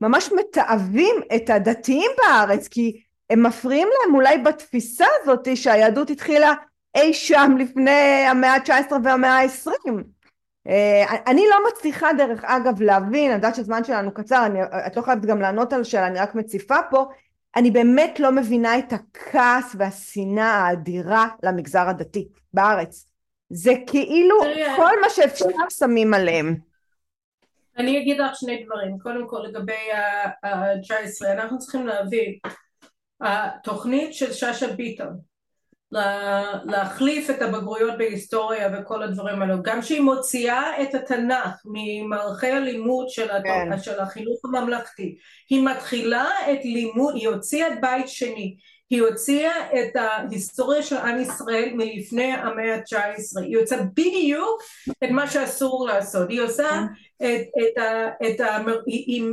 וממש מתעבים את הדתיים בארץ, כי הם מפריעים להם אולי בתפיסה הזאת שהיהדות התחילה אי שם לפני המאה ה-19 והמאה ה-20. אה, אני לא מצליחה דרך אגב להבין, אני יודעת שהזמן שלנו קצר, אני, את לא חייבת גם לענות על שאלה, אני רק מציפה פה, אני באמת לא מבינה את הכעס והשנאה האדירה למגזר הדתי בארץ. זה כאילו כל מה שאפשר שמים עליהם. אני אגיד לך שני דברים. קודם כל לגבי ה-19, אנחנו צריכים להבין, התוכנית של שאשא ביטון להחליף את הבגרויות בהיסטוריה וכל הדברים האלו. גם שהיא מוציאה את התנ"ך ממערכי הלימוד של, כן. של החינוך הממלכתי, היא מתחילה את לימוד, היא הוציאה את בית שני, היא הוציאה את ההיסטוריה של עם ישראל מלפני המאה ה-19, היא עושה בדיוק את מה שאסור לעשות, היא עושה כן. את, את, את, את ה... היא, היא,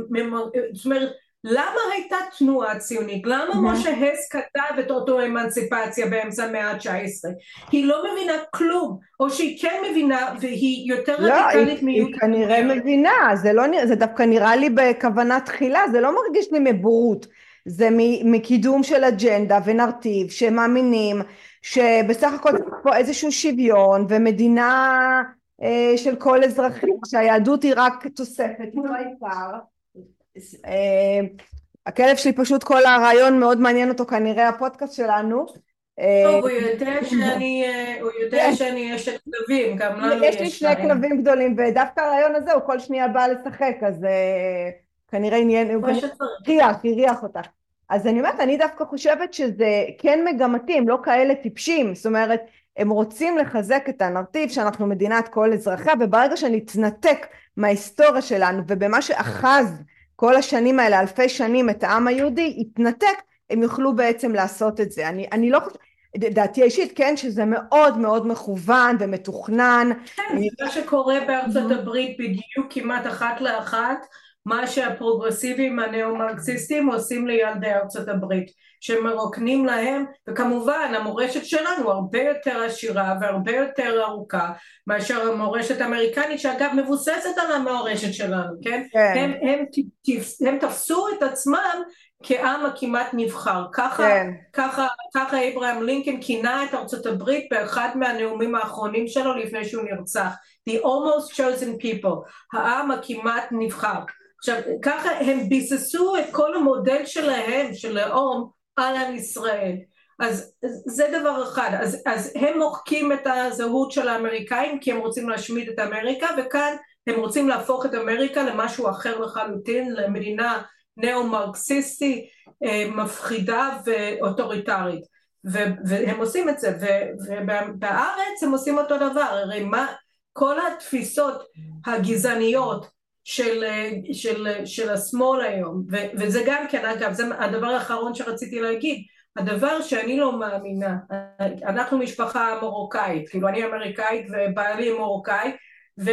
זאת אומרת למה הייתה תנועה ציונית? למה משה הס כתב את אותו אמנציפציה באמצע המאה ה-19? היא לא מבינה כלום, או שהיא כן מבינה והיא יותר לא, רדיקלית מיהודית. היא כנראה מבינה, זה, לא, זה דווקא נראה לי בכוונה תחילה, זה לא מרגיש לי מבורות, זה מקידום של אג'נדה ונרטיב שמאמינים שבסך הכל יש פה איזשהו שוויון ומדינה אה, של כל אזרחים, שהיהדות היא רק תוספת, היא לא העיקר. אה, הכלב שלי פשוט כל הרעיון מאוד מעניין אותו כנראה הפודקאסט שלנו טוב, הוא יודע שאני, הוא יודע. שאני אשת כלבים, גם לנו יש לי שני כלבים גדולים, ודווקא הרעיון הזה הוא כל שנייה בא לשחק, אז כנראה עניין, הוא הריח, הריח אותך. אז אני אומרת, אני דווקא חושבת שזה כן מגמתי, הם לא כאלה טיפשים, זאת אומרת, הם רוצים לחזק את הנרטיב שאנחנו מדינת כל אזרחיה, וברגע שנתנתק מההיסטוריה שלנו ובמה שאחז כל השנים האלה, אלפי שנים, את העם היהודי, יתנתק, הם יוכלו בעצם לעשות את זה. אני, אני לא חושבת... דעתי האישית, כן, שזה מאוד מאוד מכוון ומתוכנן. כן, זה מה שקורה בארצות הברית בדיוק כמעט אחת לאחת. מה שהפרוגרסיבים הנאו-מרקסיסטים עושים לילדי ארצות הברית שמרוקנים להם וכמובן המורשת שלנו הרבה יותר עשירה והרבה יותר ארוכה מאשר המורשת האמריקנית שאגב מבוססת על המורשת שלנו כן? כן. הם, הם, הם, הם תפסו את עצמם כעם הכמעט נבחר ככה, כן. ככה, ככה אברהם לינקן כינה את ארצות הברית באחד מהנאומים האחרונים שלו לפני שהוא נרצח The almost chosen people העם הכמעט נבחר עכשיו ככה הם ביססו את כל המודל שלהם של לאום עם ישראל. אז זה דבר אחד. אז, אז הם מוחקים את הזהות של האמריקאים כי הם רוצים להשמיד את אמריקה וכאן הם רוצים להפוך את אמריקה למשהו אחר לחלוטין למדינה נאו-מרקסיסטי אה, מפחידה ואוטוריטרית. והם עושים את זה ובארץ הם עושים אותו דבר. הרי מה כל התפיסות הגזעניות של, של, של השמאל היום ו, וזה גם כן אגב זה הדבר האחרון שרציתי להגיד הדבר שאני לא מאמינה אנחנו משפחה מרוקאית כאילו אני אמריקאית ובעלי מרוקאי ו,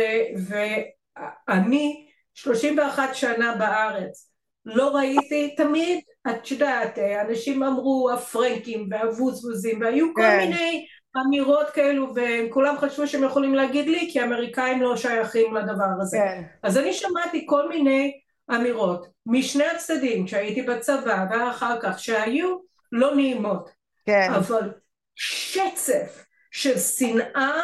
ואני 31 שנה בארץ לא ראיתי תמיד את יודעת אנשים אמרו הפרנקים והווזבוזים והיו כל כן. מיני אמירות כאלו וכולם חשבו שהם יכולים להגיד לי כי האמריקאים לא שייכים לדבר הזה כן. אז אני שמעתי כל מיני אמירות משני הצדדים כשהייתי בצבא ואחר כך שהיו לא נעימות כן. אבל שצף של שנאה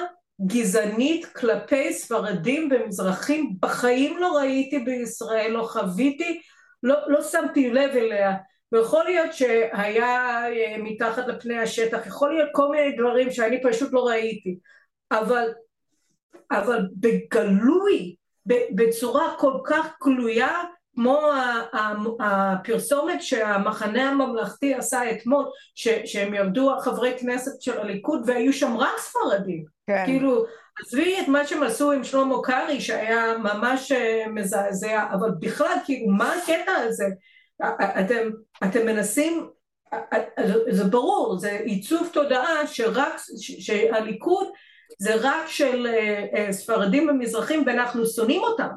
גזענית כלפי ספרדים ומזרחים בחיים לא ראיתי בישראל, לא חוויתי, לא, לא שמתי לב אליה ויכול להיות שהיה אה, מתחת לפני השטח, יכול להיות כל מיני דברים שאני פשוט לא ראיתי, אבל, אבל בגלוי, בצורה כל כך גלויה, כמו הפרסומת שהמחנה הממלכתי עשה אתמול, ש, שהם ירדו חברי כנסת של הליכוד והיו שם רק ספרדים, כן. כאילו עזבי את מה שהם עשו עם שלמה קרעי שהיה ממש אה, מזעזע, אבל בכלל כאילו מה הקטע הזה אתם, אתם מנסים, זה ברור, זה עיצוב תודעה שרק, שהליכוד זה רק של אה, אה, ספרדים ומזרחים ואנחנו שונאים אותם.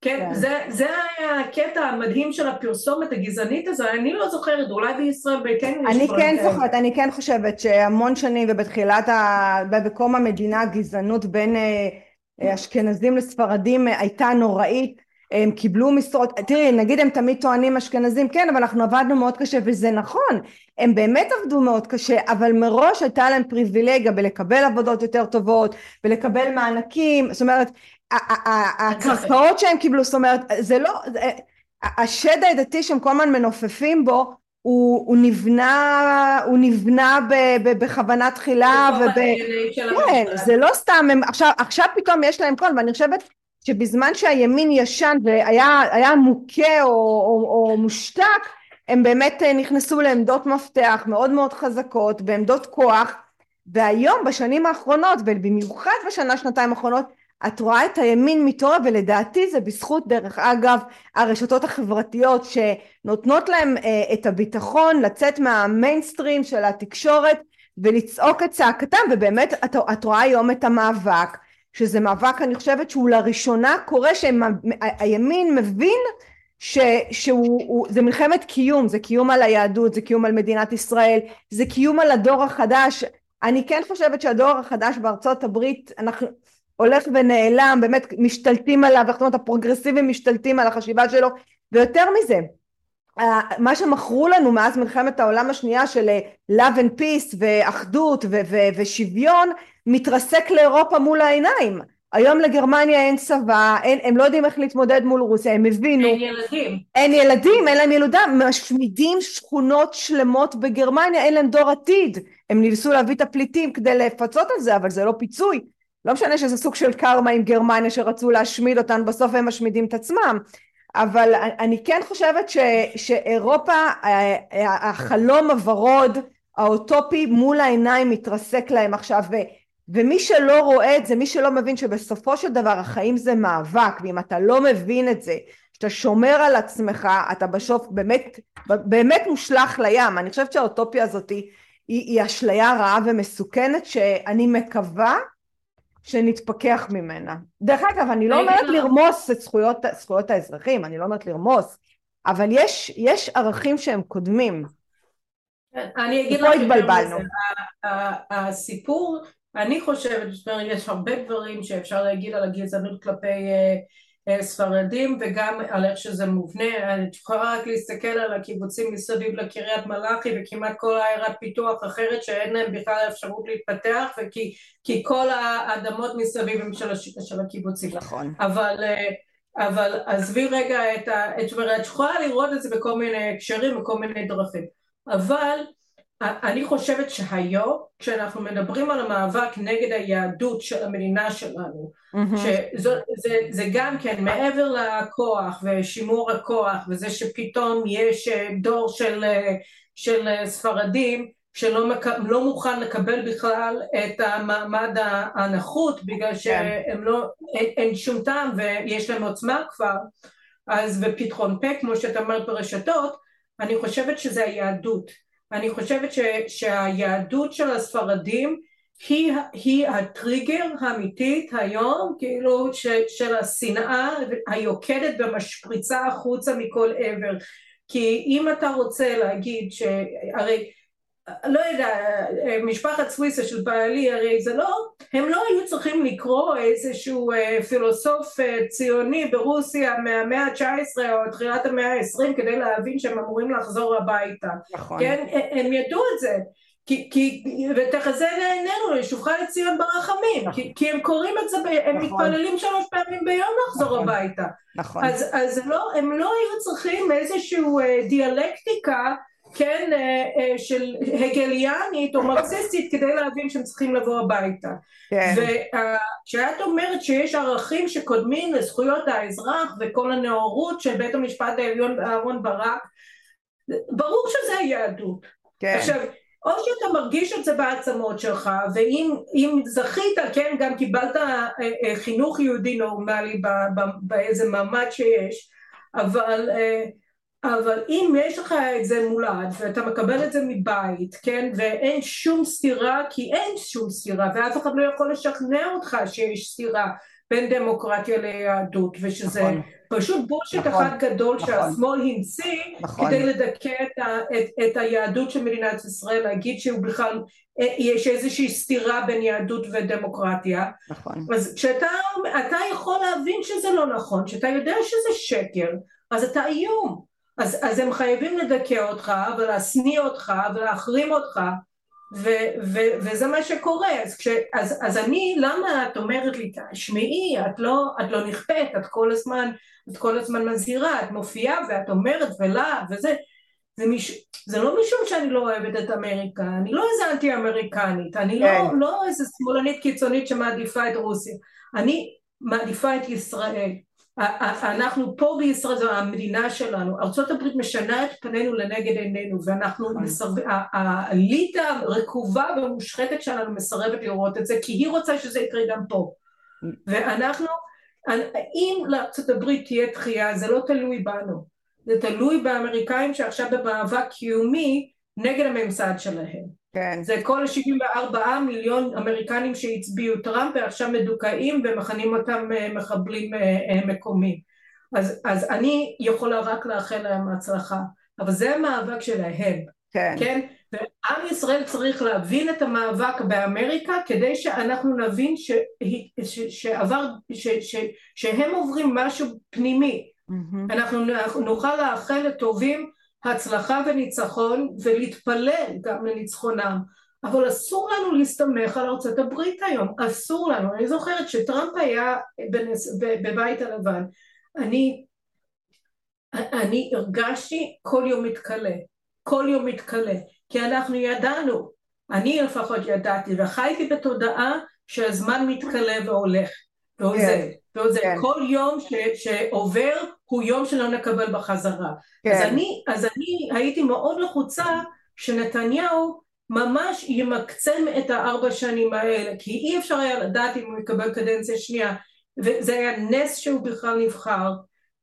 כן, כן. זה, זה היה הקטע המדהים של הפרסומת הגזענית הזו, אני לא זוכרת, אולי בישראל ביתנו אני כן זוכרת, אני כן חושבת שהמון שנים ובתחילת, ה... בקום המדינה הגזענות בין אה, אשכנזים לספרדים הייתה נוראית הם קיבלו משרות, תראי נגיד הם תמיד טוענים אשכנזים כן אבל אנחנו עבדנו מאוד קשה וזה נכון הם באמת עבדו מאוד קשה אבל מראש הייתה להם פריבילגיה בלקבל עבודות יותר טובות ולקבל מענקים זאת אומרת הקרקעות שהם קיבלו זאת אומרת זה לא השד העדתי שהם כל הזמן מנופפים בו הוא, הוא נבנה, הוא נבנה ב, ב, בכוונה תחילה וב... כן, זה לא סתם, הם, עכשיו, עכשיו פתאום יש להם קול ואני חושבת שבזמן שהימין ישן והיה מוכה או, או, או מושתק הם באמת אה, נכנסו לעמדות מפתח מאוד מאוד חזקות בעמדות כוח. והיום בשנים האחרונות ובמיוחד בשנה שנתיים האחרונות את רואה את הימין מתעורר ולדעתי זה בזכות דרך אגב הרשתות החברתיות שנותנות להם אה, את הביטחון לצאת מהמיינסטרים של התקשורת ולצעוק את צעקתם ובאמת את, את רואה היום את המאבק שזה מאבק אני חושבת שהוא לראשונה קורה שהימין מבין ש, שהוא הוא, זה מלחמת קיום זה קיום על היהדות זה קיום על מדינת ישראל זה קיום על הדור החדש. אני כן חושבת שהדור החדש בארצות הברית אנחנו הולך ונעלם באמת משתלטים עליו זאת אומרת הפרוגרסיבים משתלטים על החשיבה שלו ויותר מזה מה שמכרו לנו מאז מלחמת העולם השנייה של אה, love and peace ואחדות ו- ו- ושוויון מתרסק לאירופה מול העיניים היום לגרמניה אין צבא, אין, הם לא יודעים איך להתמודד מול רוסיה, הם הבינו. אין ילדים. אין ילדים, אין להם ילודה, משמידים שכונות שלמות בגרמניה, אין להם דור עתיד. הם ניסו להביא את הפליטים כדי לפצות על זה, אבל זה לא פיצוי. לא משנה שזה סוג של קרמה עם גרמניה שרצו להשמיד אותן, בסוף הם משמידים את עצמם. אבל אני כן חושבת ש, שאירופה, החלום הוורוד, האוטופי מול העיניים מתרסק להם עכשיו. ומי שלא רואה את זה, מי שלא מבין שבסופו של דבר החיים זה מאבק, ואם אתה לא מבין את זה, שאתה שומר על עצמך, אתה בשוף באמת, באמת מושלך לים. אני חושבת שהאוטופיה הזאת היא, היא אשליה רעה ומסוכנת, שאני מקווה שנתפכח ממנה. דרך אגב, אני לא אומרת לרמוס את זכויות, זכויות האזרחים, אני לא אומרת לרמוס, אבל יש, יש ערכים שהם קודמים. אני אגיד לך התבלבלנו. הסיפור אני חושבת שיש הרבה דברים שאפשר להגיד על הגזענות כלפי אה, אה, ספרדים וגם על איך שזה מובנה, אני יכולה רק להסתכל על הקיבוצים מסביב לקריית מלאכי וכמעט כל העיירת פיתוח אחרת שאין להם בכלל אפשרות להתפתח וכי כי כל האדמות מסביב הם של, הש, של הקיבוצים. נכון. אבל, אה, אבל עזבי רגע את ה... את יכולה לראות את זה בכל מיני הקשרים וכל מיני דרכים. אבל אני חושבת שהיום כשאנחנו מדברים על המאבק נגד היהדות של המדינה שלנו mm-hmm. שזה גם כן מעבר לכוח ושימור הכוח וזה שפתאום יש אה, דור של, אה, של ספרדים שלא מק... לא מוכן לקבל בכלל את המעמד הנחות בגלל כן. שהם לא, אין, אין שום טעם ויש להם עוצמה כבר אז בפתחון פה כמו שאת אמרת ברשתות אני חושבת שזה היהדות אני חושבת ש, שהיהדות של הספרדים היא, היא הטריגר האמיתית היום כאילו ש, של השנאה היוקדת ומשפריצה החוצה מכל עבר. כי אם אתה רוצה להגיד שהרי לא יודע, משפחת סוויסה של בעלי, הרי זה לא, הם לא היו צריכים לקרוא איזשהו אה, פילוסוף אה, ציוני ברוסיה מהמאה ה-19 או תחילת המאה ה-20 כדי להבין שהם אמורים לחזור הביתה. נכון. כן, הם ידעו את זה. כי, כי, ותחזה לעינינו לשובך לציון ברחמים, נכון. כי, כי הם קוראים את זה, הם נכון. מתפללים שלוש פעמים ביום לחזור נכון. הביתה. נכון. אז, אז לא, הם לא היו צריכים איזשהו אה, דיאלקטיקה כן, אה, אה, של הגליאנית או מרקסיסטית כדי להבין שהם צריכים לבוא הביתה. כן. וכשאת אומרת שיש ערכים שקודמים לזכויות האזרח וכל הנאורות של בית המשפט העליון אהרן ברק, ברור שזה היהדות. כן. עכשיו, או שאתה מרגיש את זה בעצמות שלך, ואם זכית, כן, גם קיבלת אה, חינוך יהודי נורמלי באיזה מעמד שיש, אבל אבל אם יש לך את זה מולד ואתה מקבל את זה מבית, כן, ואין שום סתירה, כי אין שום סתירה, ואף אחד לא יכול לשכנע אותך שיש סתירה בין דמוקרטיה ליהדות, ושזה נכון. פשוט בולשיט נכון, אחד גדול נכון, שהשמאל המציא נכון. כדי לדכא את, ה, את, את היהדות של מדינת ישראל, להגיד שהוא בכלל, אה, יש איזושהי סתירה בין יהדות ודמוקרטיה. נכון. אז כשאתה אתה יכול להבין שזה לא נכון, שאתה יודע שזה שקר, אז אתה איום. אז, אז הם חייבים לדכא אותך ולהשניא אותך ולהחרים אותך ו, ו, וזה מה שקורה. אז, כש, אז, אז אני למה את אומרת לי שמעי את לא, את לא נכפית את כל הזמן את כל הזמן מזהירה את מופיעה ואת אומרת ולה וזה זה, מש... זה לא משום שאני לא אוהבת את אמריקה, אני לא איזה אנטי אמריקנית, אני לא, כן. לא איזה שמאלנית קיצונית שמעדיפה את רוסיה, אני מעדיפה את ישראל, אנחנו פה בישראל זו המדינה שלנו, ארה"ב משנה את פנינו לנגד עינינו ואנחנו. מסרב... האליטה הרקובה והמושחתת שלנו מסרבת לראות את זה כי היא רוצה שזה יקרה גם פה. ואנחנו, אם לארה"ב תהיה דחייה זה לא תלוי בנו, זה תלוי באמריקאים שעכשיו במאבק קיומי נגד הממסד שלהם כן. זה כל 74 מיליון אמריקנים שהצביעו טראמפ ועכשיו מדוכאים ומכנים אותם אה, מחבלים אה, אה, מקומיים. אז, אז אני יכולה רק לאחל להם הצלחה, אבל זה המאבק שלהם, כן? כן? ועם ישראל צריך להבין את המאבק באמריקה כדי שאנחנו נבין ש, ש, שעבר, ש, ש, שהם עוברים משהו פנימי. Mm-hmm. אנחנו נוכל לאחל לטובים הצלחה וניצחון ולהתפלל גם לניצחונם. אבל אסור לנו להסתמך על ארצות הברית היום, אסור לנו. אני זוכרת שטראמפ היה בנס, בבית הלבן, אני, אני הרגשתי כל יום מתכלה, כל יום מתכלה, כי אנחנו ידענו, אני לפחות ידעתי וחייתי בתודעה שהזמן מתכלה והולך. ועוזב, כן, ועוזב. כן. כל יום ש, שעובר הוא יום שלא נקבל בחזרה. כן. אז, אני, אז אני הייתי מאוד לחוצה שנתניהו ממש ימקצם את הארבע שנים האלה, כי אי אפשר היה לדעת אם הוא יקבל קדנציה שנייה, וזה היה נס שהוא בכלל נבחר,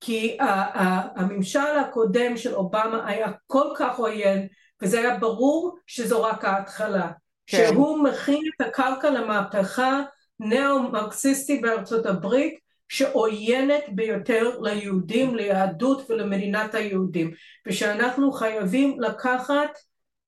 כי הממשל הקודם של אובמה היה כל כך עוין, וזה היה ברור שזו רק ההתחלה. כן. שהוא מכין את הקרקע למהפכה נאו-מרקסיסטית בארצות הברית, שעוינת ביותר ליהודים, ליהדות ולמדינת היהודים, ושאנחנו חייבים לקחת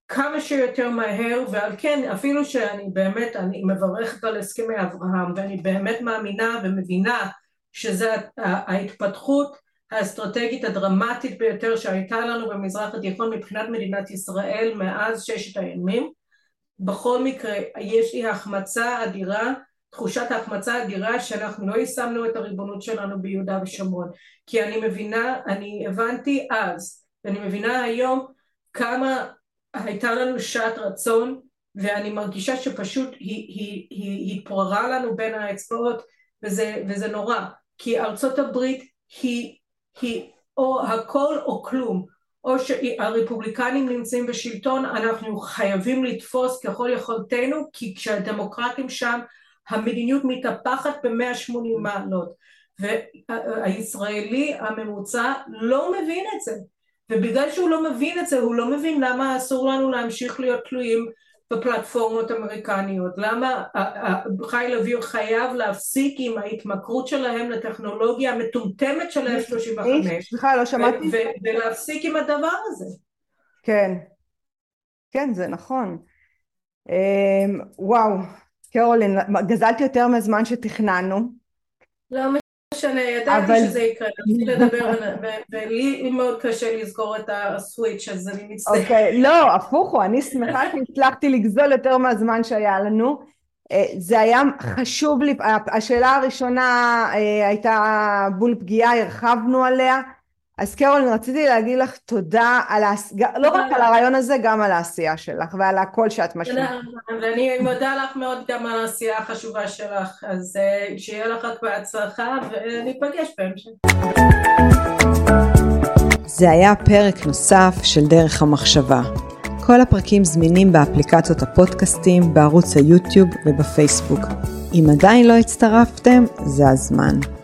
כמה שיותר מהר ועל כן אפילו שאני באמת אני מברכת על הסכמי אברהם ואני באמת מאמינה ומבינה שזו ההתפתחות האסטרטגית הדרמטית ביותר שהייתה לנו במזרח התיכון מבחינת מדינת ישראל מאז ששת הימים. בכל מקרה יש לי החמצה אדירה תחושת ההחמצה האדירה שאנחנו לא יישמנו את הריבונות שלנו ביהודה ושומרון. כי אני מבינה, אני הבנתי אז ואני מבינה היום כמה הייתה לנו שעת רצון ואני מרגישה שפשוט היא, היא, היא התפוררה לנו בין האצבעות וזה, וזה נורא. כי ארצות הברית היא, היא או הכל או כלום. או שהרפובליקנים נמצאים בשלטון אנחנו חייבים לתפוס ככל יכולתנו כי כשהדמוקרטים שם המדיניות מתהפכת ב-180 מעלות והישראלי הממוצע לא מבין את זה. ובגלל שהוא לא מבין את זה, הוא לא מבין למה אסור לנו להמשיך להיות תלויים בפלטפורמות אמריקניות, למה חיל אוויר חייב להפסיק עם ההתמכרות שלהם לטכנולוגיה המטומטמת של F-35 סליחה, לא שמעתי. ולהפסיק עם הדבר הזה. כן, כן זה נכון. אמ, וואו, קרולין, גזלתי יותר מהזמן שתכננו. לא משנה, ידעתי אבל... שזה יקרה, רציתי לדבר, ולי מאוד קשה לזכור את הסוויץ', אז אני מצטערת. אוקיי, לא, הפוך הוא, אני שמחה <laughs> שהצלחתי לגזול יותר מהזמן שהיה לנו. אה, זה היה חשוב לי, השאלה הראשונה אה, הייתה בול פגיעה, הרחבנו עליה. אז קרולין, רציתי להגיד לך תודה על העש... לא רק על הרעיון הזה, גם על העשייה שלך ועל הקול שאת משמיעה. ואני מודה לך מאוד גם על העשייה החשובה שלך, אז אה, שיהיה לך רק בהצלחה וניפגש בהמשך. זה היה פרק נוסף של דרך המחשבה. כל הפרקים זמינים באפליקציות הפודקאסטים, בערוץ היוטיוב ובפייסבוק. אם עדיין לא הצטרפתם, זה הזמן.